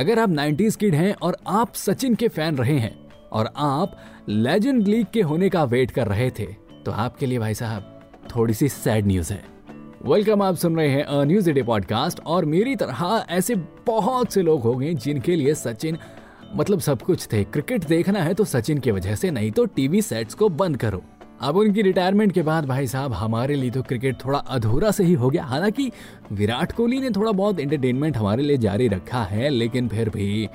अगर आप 90s kid हैं और आप सचिन के फ़ैन रहे हैं और आप लेजेंड लीग के होने का वेट कर रहे थे तो आपके लिए भाई साहब थोड़ी सी सैड न्यूज़ है। वेलकम आप सुन रहे हैं अ न्यूज़ डे पॉडकास्ट और मेरी तरह ऐसे बहुत से लोग होंगे जिनके लिए सचिन मतलब सब कुछ थे। क्रिकेट देखना है तो सचिन की वजह से, नहीं तो टीवी सेट्स को बंद करो। अब उनकी रिटायरमेंट के बाद भाई साहब, हमारे लिए तो क्रिकेट थोड़ा अधूरा से ही हो गया। हालाँकि विराट कोहली ने थोड़ा बहुत एंटरटेनमेंट हमारे लिए जारी रखा है, लेकिन फिर भी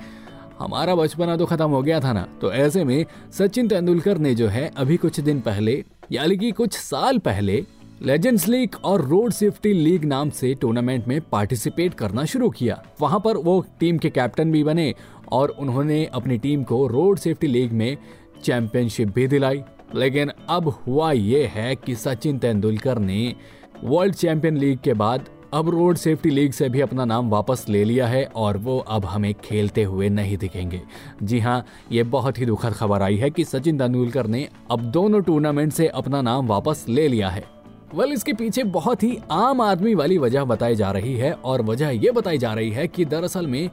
हमारा बचपना तो खत्म हो गया था ना। तो ऐसे में सचिन तेंदुलकर ने जो है, अभी कुछ दिन पहले, यानी कि कुछ साल पहले लेजेंड्स लीग और रोड सेफ्टी लीग नाम से टूर्नामेंट में पार्टिसिपेट करना शुरू किया। वहाँ पर वो टीम के कैप्टन भी बने और उन्होंने अपनी टीम को रोड सेफ्टी लीग में चैंपियनशिप भी दिलाई। लेकिन अब हुआ ये है कि सचिन तेंदुलकर ने वर्ल्ड चैंपियन लीग के बाद अब रोड सेफ्टी लीग से भी अपना नाम वापस ले लिया है और वो अब हमें खेलते हुए नहीं दिखेंगे। जी हाँ ये बहुत ही दुखद खबर आई है कि सचिन तेंदुलकर ने अब दोनों टूर्नामेंट से अपना नाम वापस ले लिया है। वेल इसके पीछे बहुत ही आम आदमी वाली वजह बताई जा रही है और वजह ये बताई जा रही है कि दरअसल में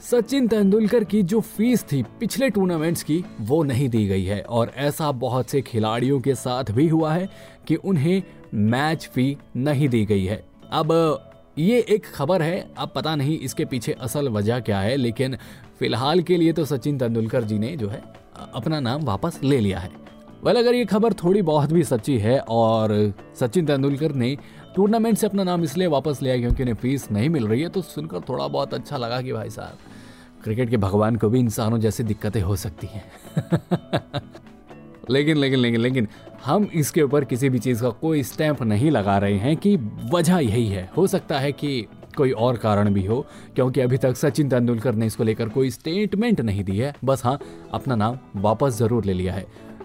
सचिन तेंदुलकर की जो फ़ीस थी पिछले टूर्नामेंट्स की, वो नहीं दी गई है। और ऐसा बहुत से खिलाड़ियों के साथ भी हुआ है कि उन्हें मैच फ़ी नहीं दी गई है। अब, ये एक खबर है, अब पता नहीं इसके पीछे असल वजह क्या है, लेकिन फ़िलहाल के लिए तो सचिन तेंदुलकर जी ने जो है अपना नाम वापस ले लिया है। वेल अगर ये खबर थोड़ी बहुत भी सच्ची है और सचिन तेंदुलकर ने टूर्नामेंट से अपना नाम इसलिए वापस लिया क्योंकि उन्हें फ़ीस नहीं मिल रही है तो सुनकर थोड़ा बहुत अच्छा लगा कि भाई साहब, क्रिकेट के भगवान को भी इंसानों जैसी दिक्कतें हो सकती हैं। लेकिन लेकिन लेकिन लेकिन हम इसके ऊपर किसी भी चीज़ का कोई स्टैंप नहीं लगा रहे हैं कि वजह यही है। हो सकता है कि कोई और कारण भी हो, क्योंकि अभी तक सचिन तेंदुलकर ने इसको लेकर कोई स्टेटमेंट नहीं दी है। बस हाँ अपना नाम वापस ज़रूर ले लिया है।